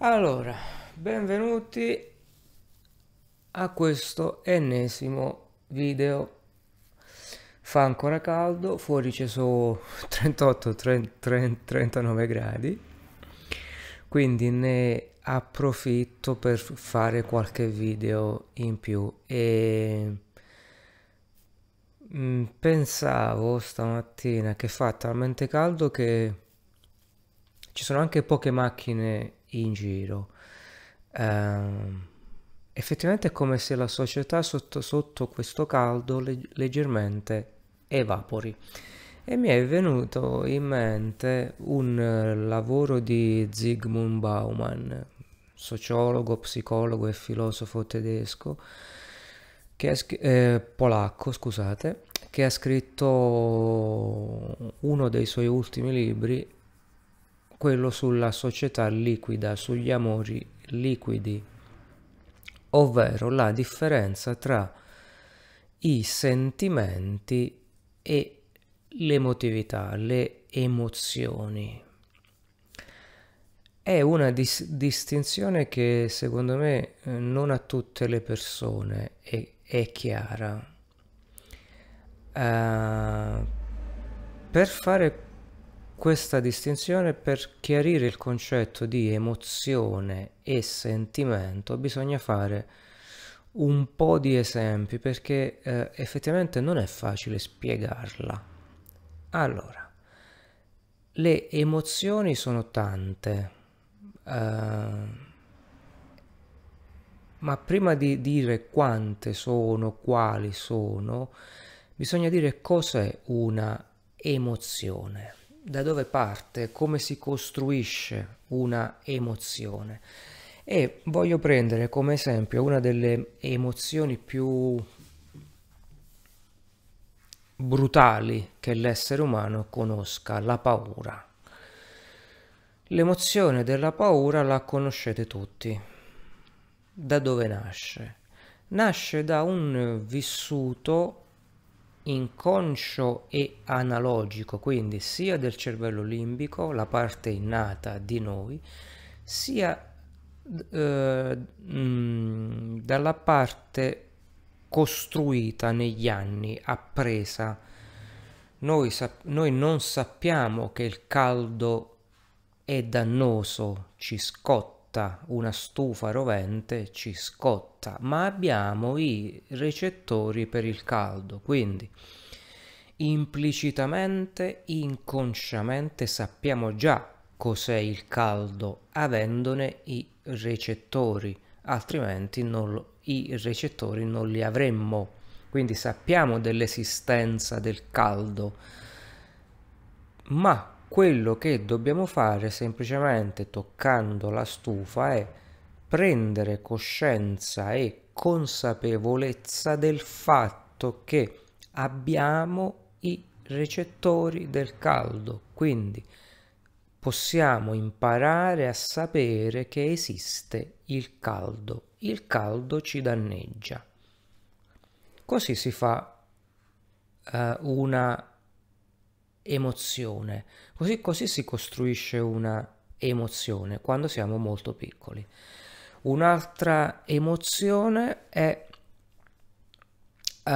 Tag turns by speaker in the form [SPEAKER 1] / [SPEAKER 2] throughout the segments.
[SPEAKER 1] Allora, benvenuti a questo ennesimo video. Fa ancora caldo, fuori ci sono 38-39 gradi, quindi ne approfitto per fare qualche video in più e mm, pensavo stamattina che fa talmente caldo che ci sono anche poche macchine in giro. Uh, effettivamente è come se la società sotto, sotto questo caldo leg- leggermente evapori. E mi è venuto in mente un uh, lavoro di Zygmunt Bauman, sociologo, psicologo e filosofo tedesco, che eh, polacco, scusate, che ha scritto uno dei suoi ultimi libri quello sulla società liquida, sugli amori liquidi, ovvero la differenza tra i sentimenti e l'emotività, le emozioni. È una dis- distinzione che secondo me eh, non a tutte le persone è, è chiara. Uh, per fare questa distinzione per chiarire il concetto di emozione e sentimento bisogna fare un po' di esempi perché eh, effettivamente non è facile spiegarla. Allora, le emozioni sono tante, uh, ma prima di dire quante sono, quali sono, bisogna dire cos'è una emozione da dove parte, come si costruisce una emozione. E voglio prendere come esempio una delle emozioni più brutali che l'essere umano conosca, la paura. L'emozione della paura la conoscete tutti. Da dove nasce? Nasce da un vissuto inconscio e analogico, quindi sia del cervello limbico, la parte innata di noi, sia eh, dalla parte costruita negli anni, appresa. Noi, sap- noi non sappiamo che il caldo è dannoso, ci scotta scotta una stufa rovente ci scotta, ma abbiamo i recettori per il caldo, quindi implicitamente, inconsciamente sappiamo già cos'è il caldo avendone i recettori, altrimenti non, i recettori non li avremmo. Quindi sappiamo dell'esistenza del caldo, ma quello che dobbiamo fare semplicemente toccando la stufa è prendere coscienza e consapevolezza del fatto che abbiamo i recettori del caldo, quindi possiamo imparare a sapere che esiste il caldo. Il caldo ci danneggia. Così si fa uh, una emozione. Così, così si costruisce una emozione quando siamo molto piccoli. Un'altra emozione è... Uh,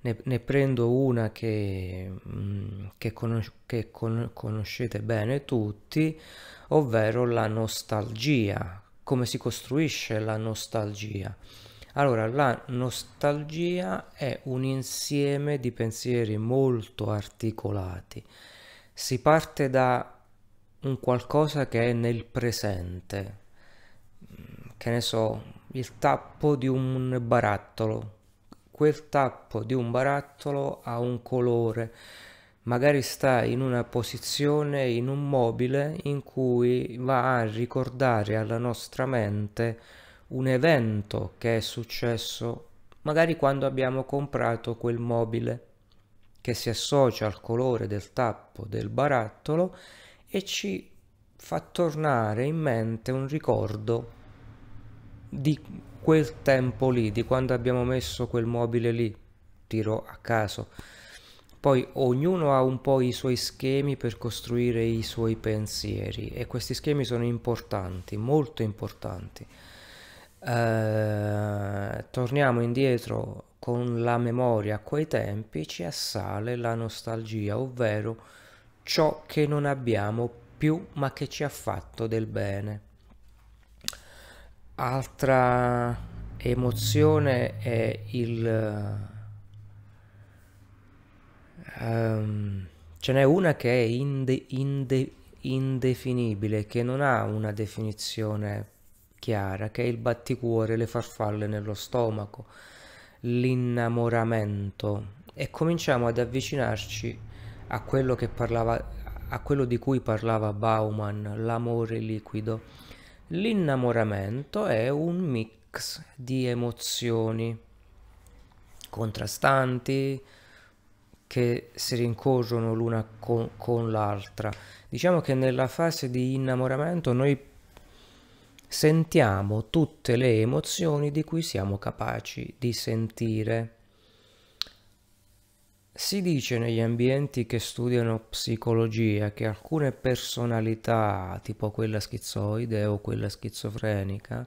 [SPEAKER 1] ne, ne, prendo una che, mm, che, conos- che con- conoscete bene tutti, ovvero la nostalgia. Come si costruisce la nostalgia? Allora, la nostalgia è un insieme di pensieri molto articolati. Si parte da un qualcosa che è nel presente, mm, che ne so, il tappo di un barattolo. Quel tappo di un barattolo ha un colore, magari sta in una posizione, in un mobile in cui va a ricordare alla nostra mente un evento che è successo magari quando abbiamo comprato quel mobile che si associa al colore del tappo del barattolo e ci fa tornare in mente un ricordo di quel tempo lì, di quando abbiamo messo quel mobile lì, tiro a caso. Poi ognuno ha un po' i suoi schemi per costruire i suoi pensieri e questi schemi sono importanti, molto importanti. Eh, torniamo indietro con la memoria a quei tempi, ci assale la nostalgia, ovvero ciò che non abbiamo più ma che ci ha fatto del bene. Altra emozione è il... Um, ce n'è una che è inde, inde, indefinibile, che non ha una definizione chiara, che è il batticuore, le farfalle nello stomaco, l'innamoramento e cominciamo ad avvicinarci a quello che parlava a quello di cui parlava Bauman, l'amore liquido. L'innamoramento è un mix di emozioni contrastanti che si rincorrono l'una con, con l'altra. Diciamo che nella fase di innamoramento noi sentiamo tutte le emozioni di cui siamo capaci di sentire. Si dice negli ambienti che studiano psicologia che alcune personalità, tipo quella schizoide o quella schizofrenica,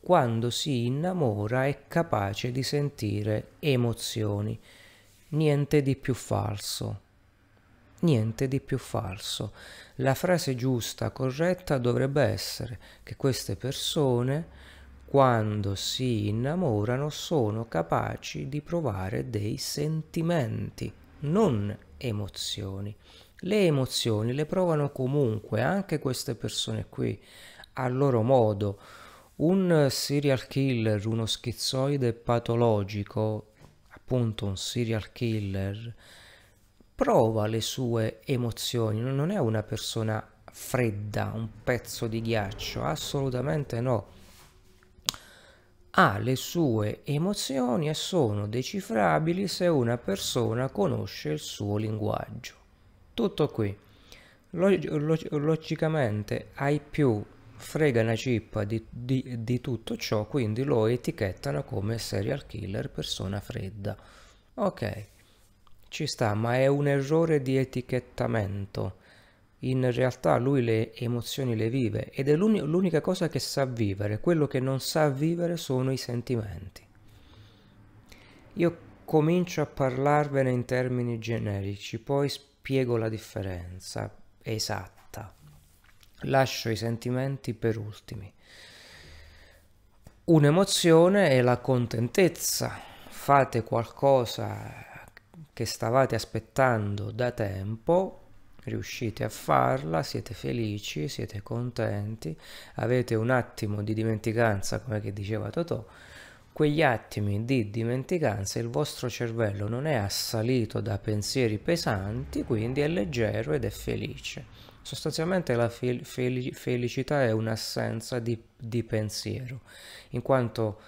[SPEAKER 1] quando si innamora è capace di sentire emozioni. Niente di più falso. Niente di più falso. La frase giusta, corretta dovrebbe essere che queste persone quando si innamorano sono capaci di provare dei sentimenti, non emozioni. Le emozioni le provano comunque anche queste persone qui, a loro modo. Un serial killer, uno schizoide patologico, appunto un serial killer, prova le sue emozioni, non è una persona fredda, un pezzo di ghiaccio, assolutamente no ha le sue emozioni e sono decifrabili se una persona conosce il suo linguaggio. Tutto qui. Log- log- logicamente ai più frega una cippa di, di, di tutto ciò, quindi lo etichettano come serial killer, persona fredda. Ok, ci sta, ma è un errore di etichettamento in realtà lui le emozioni le vive ed è l'unica cosa che sa vivere, quello che non sa vivere sono i sentimenti. Io comincio a parlarvene in termini generici, poi spiego la differenza esatta. Lascio i sentimenti per ultimi. Un'emozione è la contentezza. Fate qualcosa che stavate aspettando da tempo riuscite a farla, siete felici, siete contenti, avete un attimo di dimenticanza, come diceva Totò, quegli attimi di dimenticanza il vostro cervello non è assalito da pensieri pesanti, quindi è leggero ed è felice. Sostanzialmente la fel- fel- felicità è un'assenza di, di pensiero, in quanto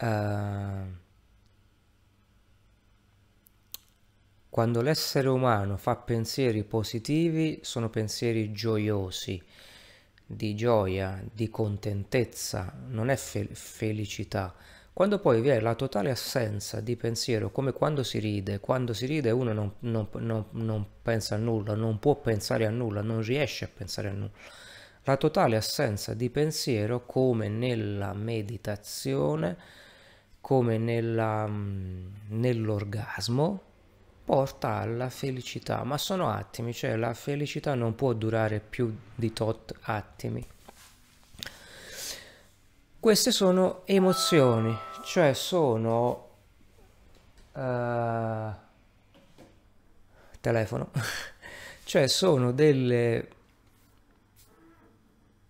[SPEAKER 1] uh, Quando l'essere umano fa pensieri positivi, sono pensieri gioiosi, di gioia, di contentezza, non è fe- felicità. Quando poi vi è la totale assenza di pensiero, come quando si ride, quando si ride uno non, non, non, non pensa a nulla, non può pensare a nulla, non riesce a pensare a nulla. La totale assenza di pensiero, come nella meditazione, come nella, mm, nell'orgasmo, porta alla felicità, ma sono attimi, cioè la felicità non può durare più di tot attimi. Queste sono emozioni, cioè sono uh, telefono, cioè sono delle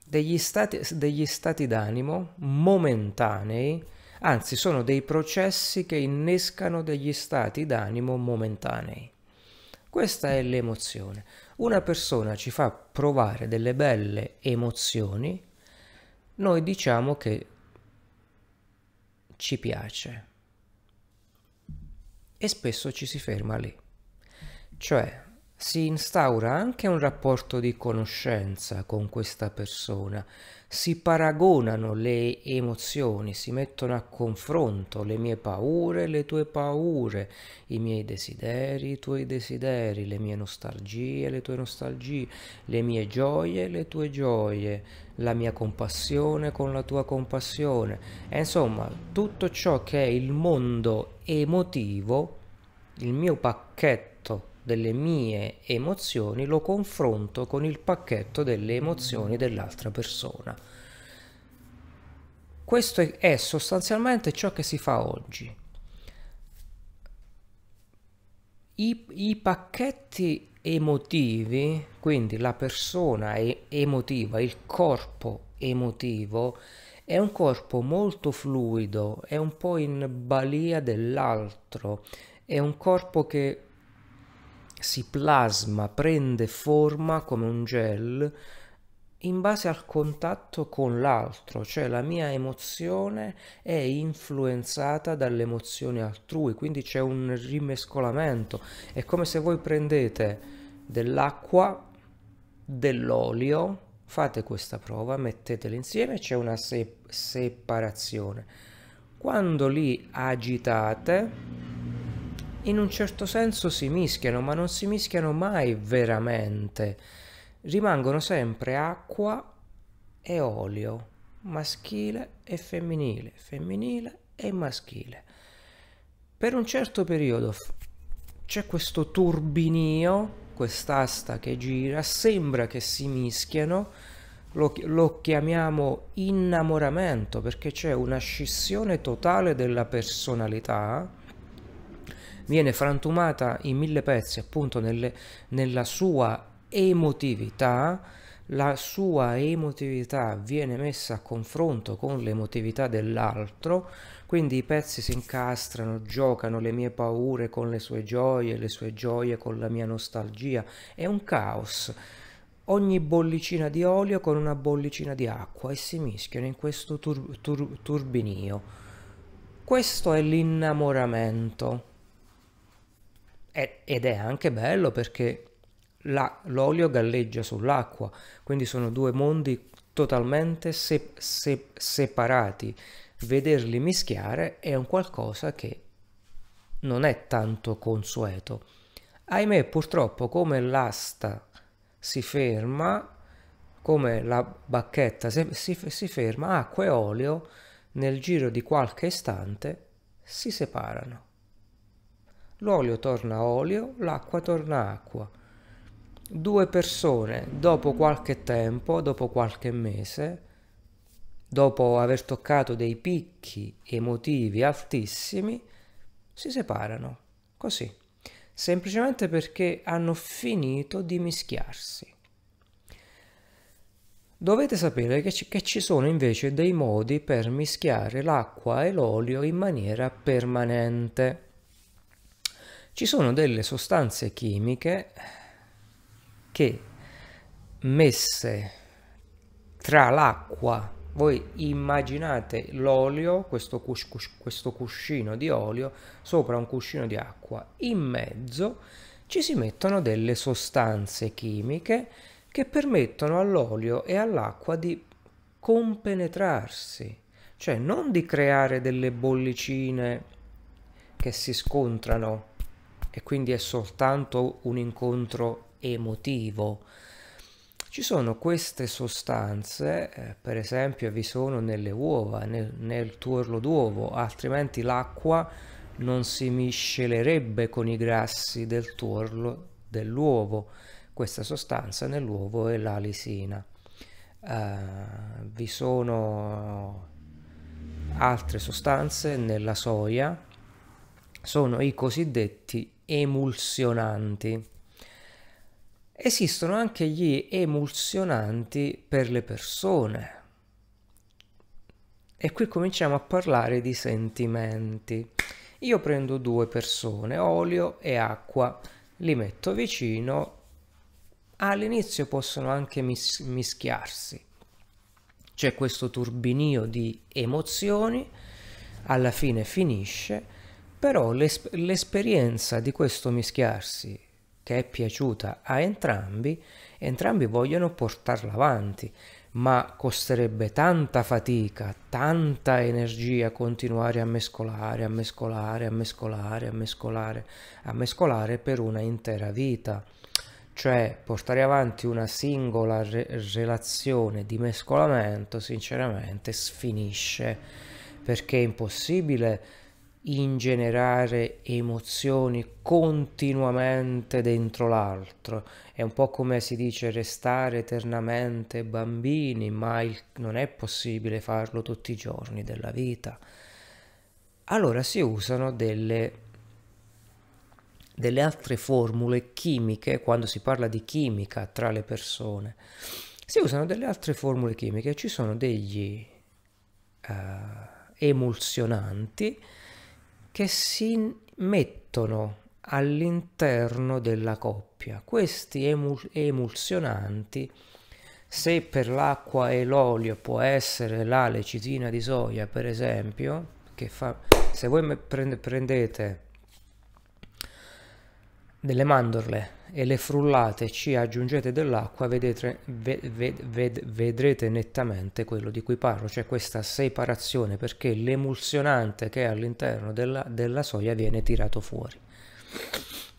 [SPEAKER 1] degli stati, degli stati d'animo momentanei anzi sono dei processi che innescano degli stati d'animo momentanei. Questa è l'emozione. Una persona ci fa provare delle belle emozioni, noi diciamo che ci piace e spesso ci si ferma lì. Cioè, si instaura anche un rapporto di conoscenza con questa persona, si paragonano le emozioni, si mettono a confronto le mie paure, le tue paure, i miei desideri, i tuoi desideri, le mie nostalgie, le tue nostalgie, le mie gioie, le tue gioie, la mia compassione con la tua compassione. E insomma, tutto ciò che è il mondo emotivo, il mio pacchetto delle mie emozioni lo confronto con il pacchetto delle emozioni dell'altra persona. Questo è sostanzialmente ciò che si fa oggi. I, i pacchetti emotivi, quindi la persona emotiva, il corpo emotivo, è un corpo molto fluido, è un po' in balia dell'altro, è un corpo che si plasma, prende forma come un gel in base al contatto con l'altro, cioè la mia emozione è influenzata dalle emozioni altrui, quindi c'è un rimescolamento. È come se voi prendete dell'acqua, dell'olio, fate questa prova, metteteli insieme, c'è una se- separazione. Quando li agitate, in un certo senso si mischiano, ma non si mischiano mai veramente. Rimangono sempre acqua e olio, maschile e femminile, femminile e maschile. Per un certo periodo c'è questo turbinio, quest'asta che gira, sembra che si mischiano, lo, lo, chiamiamo innamoramento perché c'è una scissione totale della personalità viene frantumata in mille pezzi appunto nelle, nella sua emotività, la sua emotività viene messa a confronto con l'emotività dell'altro, quindi i pezzi si incastrano, giocano le mie paure con le sue gioie, le sue gioie con la mia nostalgia, è un caos. Ogni bollicina di olio con una bollicina di acqua e si mischiano in questo tur- tur- turbinio. Questo è l'innamoramento ed è anche bello perché la, l'olio galleggia sull'acqua, quindi sono due mondi totalmente se, se, separati. Vederli mischiare è un qualcosa che non è tanto consueto. Ahimè, purtroppo, come l'asta si ferma, come la bacchetta si, si, si ferma, acqua e olio nel giro di qualche istante si separano. L'olio torna olio, l'acqua torna acqua. Due persone, dopo qualche tempo, dopo qualche mese, dopo aver toccato dei picchi emotivi altissimi, si separano. Così. Semplicemente perché hanno finito di mischiarsi. Dovete sapere che ci, che ci, sono invece dei modi per mischiare l'acqua e l'olio in maniera permanente. Ci sono delle sostanze chimiche che messe tra l'acqua, voi immaginate l'olio, questo, cus- questo cuscino di olio, sopra un cuscino di acqua, in mezzo ci si mettono delle sostanze chimiche che permettono all'olio e all'acqua di compenetrarsi, cioè non di creare delle bollicine che si scontrano e quindi è soltanto un incontro emotivo. Ci sono queste sostanze, eh, per esempio vi sono nelle uova, nel, nel tuorlo d'uovo, altrimenti l'acqua non si miscelerebbe con i grassi del tuorlo dell'uovo. Questa sostanza nell'uovo è la lisina. Uh, vi sono altre sostanze nella soia, sono i cosiddetti emulsionanti. Esistono anche gli emulsionanti per le persone. E qui cominciamo a parlare di sentimenti. Io prendo due persone, olio e acqua, li metto vicino, all'inizio possono anche mis- mischiarsi. C'è questo turbinio di emozioni, alla fine finisce però l'esp- l'esperienza di questo mischiarsi che è piaciuta a entrambi, entrambi vogliono portarla avanti, ma costerebbe tanta fatica, tanta energia continuare a mescolare, a mescolare, a mescolare, a mescolare, a mescolare per una intera vita. Cioè portare avanti una singola re- relazione di mescolamento, sinceramente, sfinisce perché è impossibile ingenerare emozioni continuamente dentro l'altro. È un po' come si dice restare eternamente bambini, ma il, non è possibile farlo tutti i giorni della vita. Allora si usano delle, delle altre formule chimiche, quando si parla di chimica tra le persone, si usano delle altre formule chimiche, ci sono degli uh, emulsionanti, che si mettono all'interno della coppia. Questi emul- emulsionanti, se per l'acqua e l'olio può essere la lecitina di soia, per esempio, che fa, se voi prende, prendete delle mandorle e le frullate ci aggiungete dell'acqua vedete, ved, ved, vedrete nettamente quello di cui parlo, cioè questa separazione perché l'emulsionante che è all'interno della, della soia viene tirato fuori.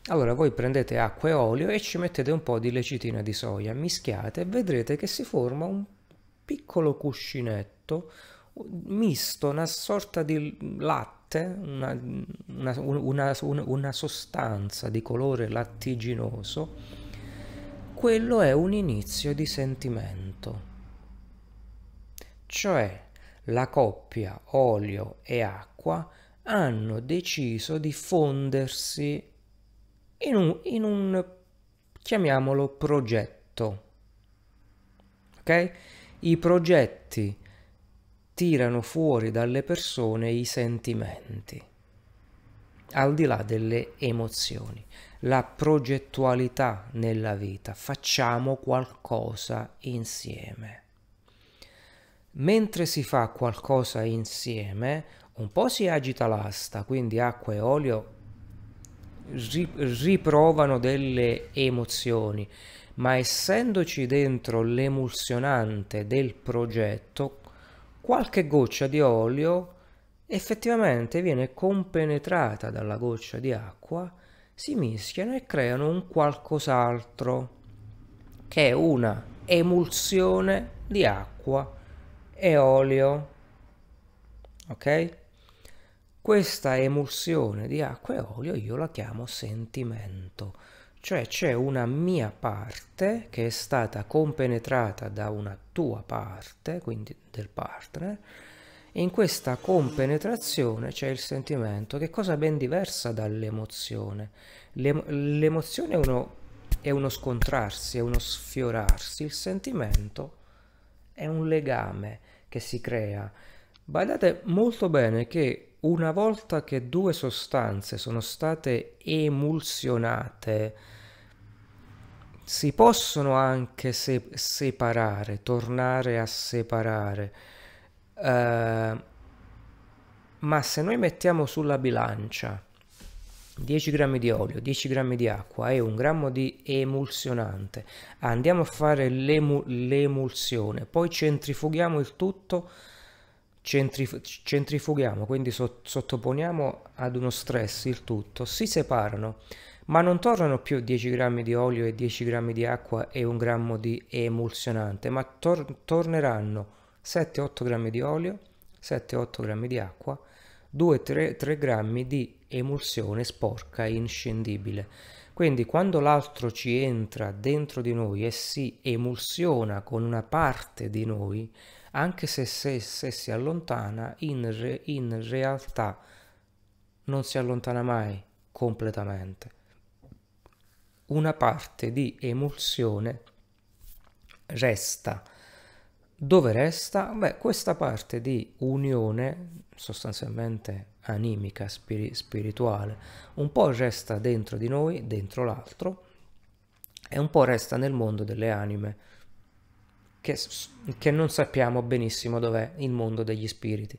[SPEAKER 1] Allora voi prendete acqua e olio e ci mettete un po' di lecitina di soia, mischiate e vedrete che si forma un piccolo cuscinetto misto, una sorta di latte latte, una, una, una, una sostanza di colore lattiginoso, quello è un inizio di sentimento. Cioè la coppia olio e acqua hanno deciso di fondersi in un, in un chiamiamolo progetto. Ok? I progetti tirano fuori dalle persone i sentimenti, al di là delle emozioni, la progettualità nella vita, facciamo qualcosa insieme. Mentre si fa qualcosa insieme, un po' si agita l'asta, quindi acqua e olio riprovano delle emozioni, ma essendoci dentro l'emulsionante del progetto, qualche goccia di olio effettivamente viene compenetrata dalla goccia di acqua, si mischiano e creano un qualcos'altro che è una emulsione di acqua e olio. Ok? Questa emulsione di acqua e olio io la chiamo sentimento cioè c'è una mia parte che è stata compenetrata da una tua parte, quindi del partner, e in questa compenetrazione c'è il sentimento, che è cosa ben diversa dall'emozione. L'emozione è uno, è uno scontrarsi, è uno sfiorarsi, il sentimento è un legame che si crea. Badate molto bene che una volta che due sostanze sono state emulsionate, si possono anche se- separare, tornare a separare, uh, ma se noi mettiamo sulla bilancia 10 grammi di olio, 10 grammi di acqua e un grammo di emulsionante, andiamo a fare l'emu- l'emulsione, poi centrifughiamo il tutto, centrif- centrifughiamo, quindi so- sottoponiamo ad uno stress il tutto, si separano ma non tornano più 10 grammi di olio e 10 grammi di acqua e un grammo di emulsionante, ma tor- torneranno 7-8 grammi di olio, 7-8 grammi di acqua, 2-3 grammi di emulsione sporca inscendibile. Quindi quando l'altro ci entra dentro di noi e si emulsiona con una parte di noi, anche se, se, se si allontana, in, re, in realtà non si allontana mai completamente una parte di emulsione resta. Dove resta? Beh, questa parte di unione sostanzialmente animica, spiri- spirituale, un po' resta dentro di noi, dentro l'altro, e un po' resta nel mondo delle anime, che, che non sappiamo benissimo dov'è il mondo degli spiriti.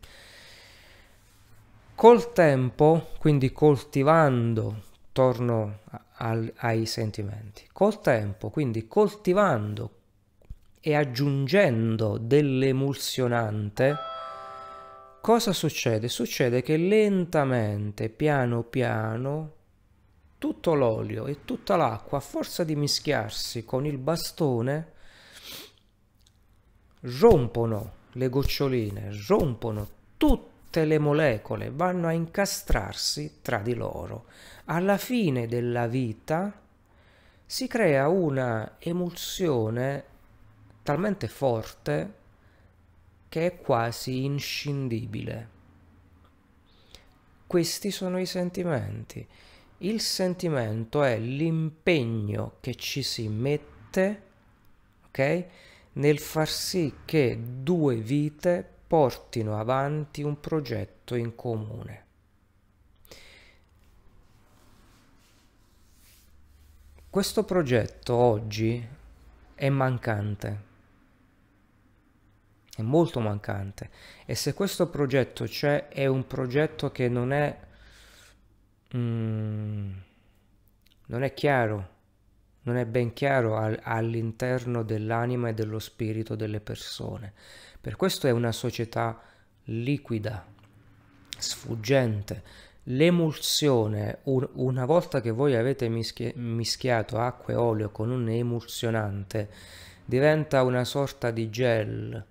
[SPEAKER 1] Col tempo, quindi coltivando, torno al, ai sentimenti. Col tempo, quindi coltivando e aggiungendo dell'emulsionante, cosa succede? Succede che lentamente, piano piano, tutto l'olio e tutta l'acqua, a forza di mischiarsi con il bastone, rompono le goccioline, rompono tutte le molecole, vanno a incastrarsi tra di loro. Alla fine della vita si crea una emulsione talmente forte che è quasi inscindibile. Questi sono i sentimenti. Il sentimento è l'impegno che ci si mette, ok? Nel far sì che due vite portino avanti un progetto in comune. Questo progetto oggi è mancante, è molto mancante. E se questo progetto c'è è un progetto che non è mm, non è chiaro, non è ben chiaro al, all'interno dell'anima e dello spirito delle persone. Per questo è una società liquida, sfuggente. L'emulsione, un, una volta che voi avete mischia, mischiato acqua e olio con un emulsionante, diventa una sorta di gel,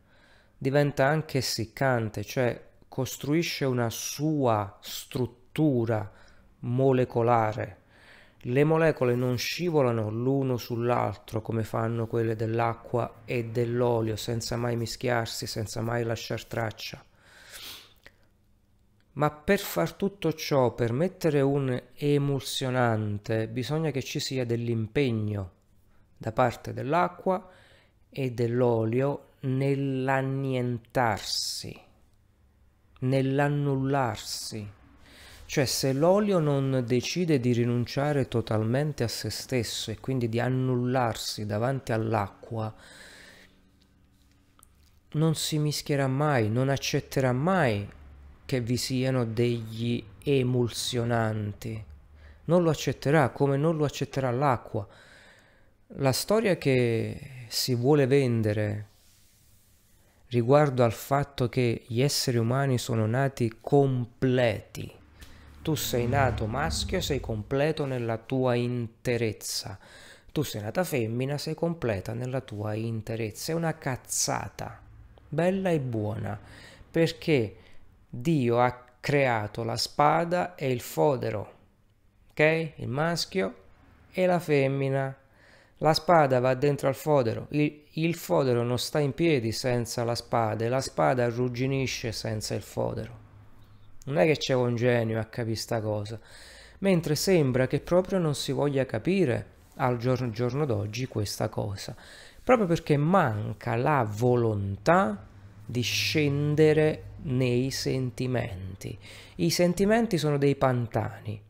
[SPEAKER 1] diventa anche essiccante, cioè costruisce una sua struttura molecolare. Le molecole non scivolano l'uno sull'altro come fanno quelle dell'acqua e dell'olio senza mai mischiarsi, senza mai lasciar traccia. Ma per far tutto ciò, per mettere un emulsionante, bisogna che ci sia dell'impegno da parte dell'acqua e dell'olio nell'annientarsi, nell'annullarsi. Cioè se l'olio non decide di rinunciare totalmente a se stesso e quindi di annullarsi davanti all'acqua, non si mischierà mai, non accetterà mai che vi siano degli emulsionanti. Non lo accetterà come non lo accetterà l'acqua. La storia che si vuole vendere riguardo al fatto che gli esseri umani sono nati completi tu sei nato maschio, sei completo nella tua interezza. Tu sei nata femmina, sei completa nella tua interezza. È una cazzata, bella e buona, perché Dio ha creato la spada e il fodero, ok? Il maschio e la femmina. La spada va dentro al fodero, il, il fodero non sta in piedi senza la spada e la spada arrugginisce senza il fodero. Non è che c'è un genio a capire sta cosa, mentre sembra che proprio non si voglia capire al giorno, giorno d'oggi questa cosa, proprio perché manca la volontà di scendere nei sentimenti. I sentimenti sono dei pantani,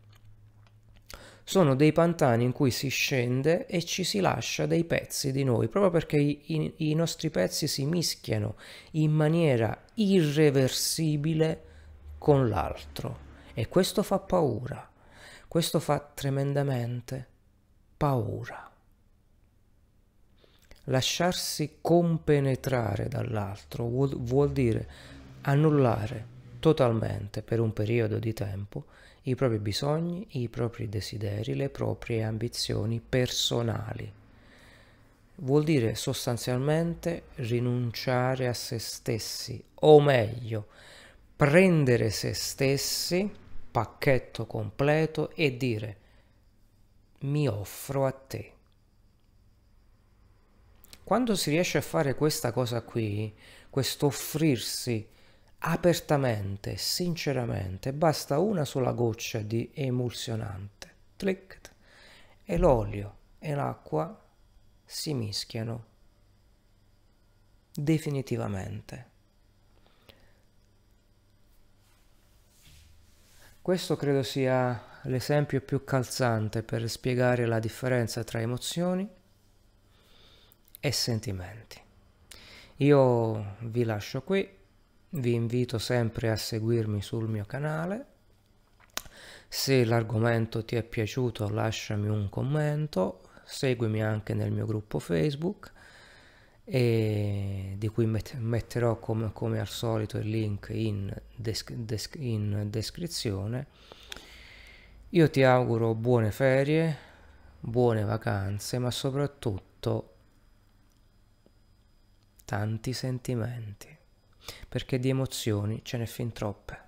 [SPEAKER 1] sono dei pantani in cui si scende e ci si lascia dei pezzi di noi, proprio perché i, i, i nostri pezzi si mischiano in maniera irreversibile con l'altro e questo fa paura, questo fa tremendamente paura. Lasciarsi compenetrare dall'altro vuol, vuol dire annullare totalmente per un periodo di tempo i propri bisogni, i propri desideri, le proprie ambizioni personali. Vuol dire sostanzialmente rinunciare a se stessi, o meglio, prendere se stessi, pacchetto completo, e dire mi offro a te. Quando si riesce a fare questa cosa qui, questo offrirsi apertamente, sinceramente, basta una sola goccia di emulsionante, clic, e l'olio e l'acqua si mischiano definitivamente. Questo credo sia l'esempio più calzante per spiegare la differenza tra emozioni e sentimenti. Io vi lascio qui, vi invito sempre a seguirmi sul mio canale. Se l'argomento ti è piaciuto lasciami un commento, seguimi anche nel mio gruppo Facebook e di cui met- metterò come, come, al solito il link in, desc- desc- in descrizione. Io ti auguro buone ferie, buone vacanze, ma soprattutto tanti sentimenti, perché di emozioni ce n'è fin troppe.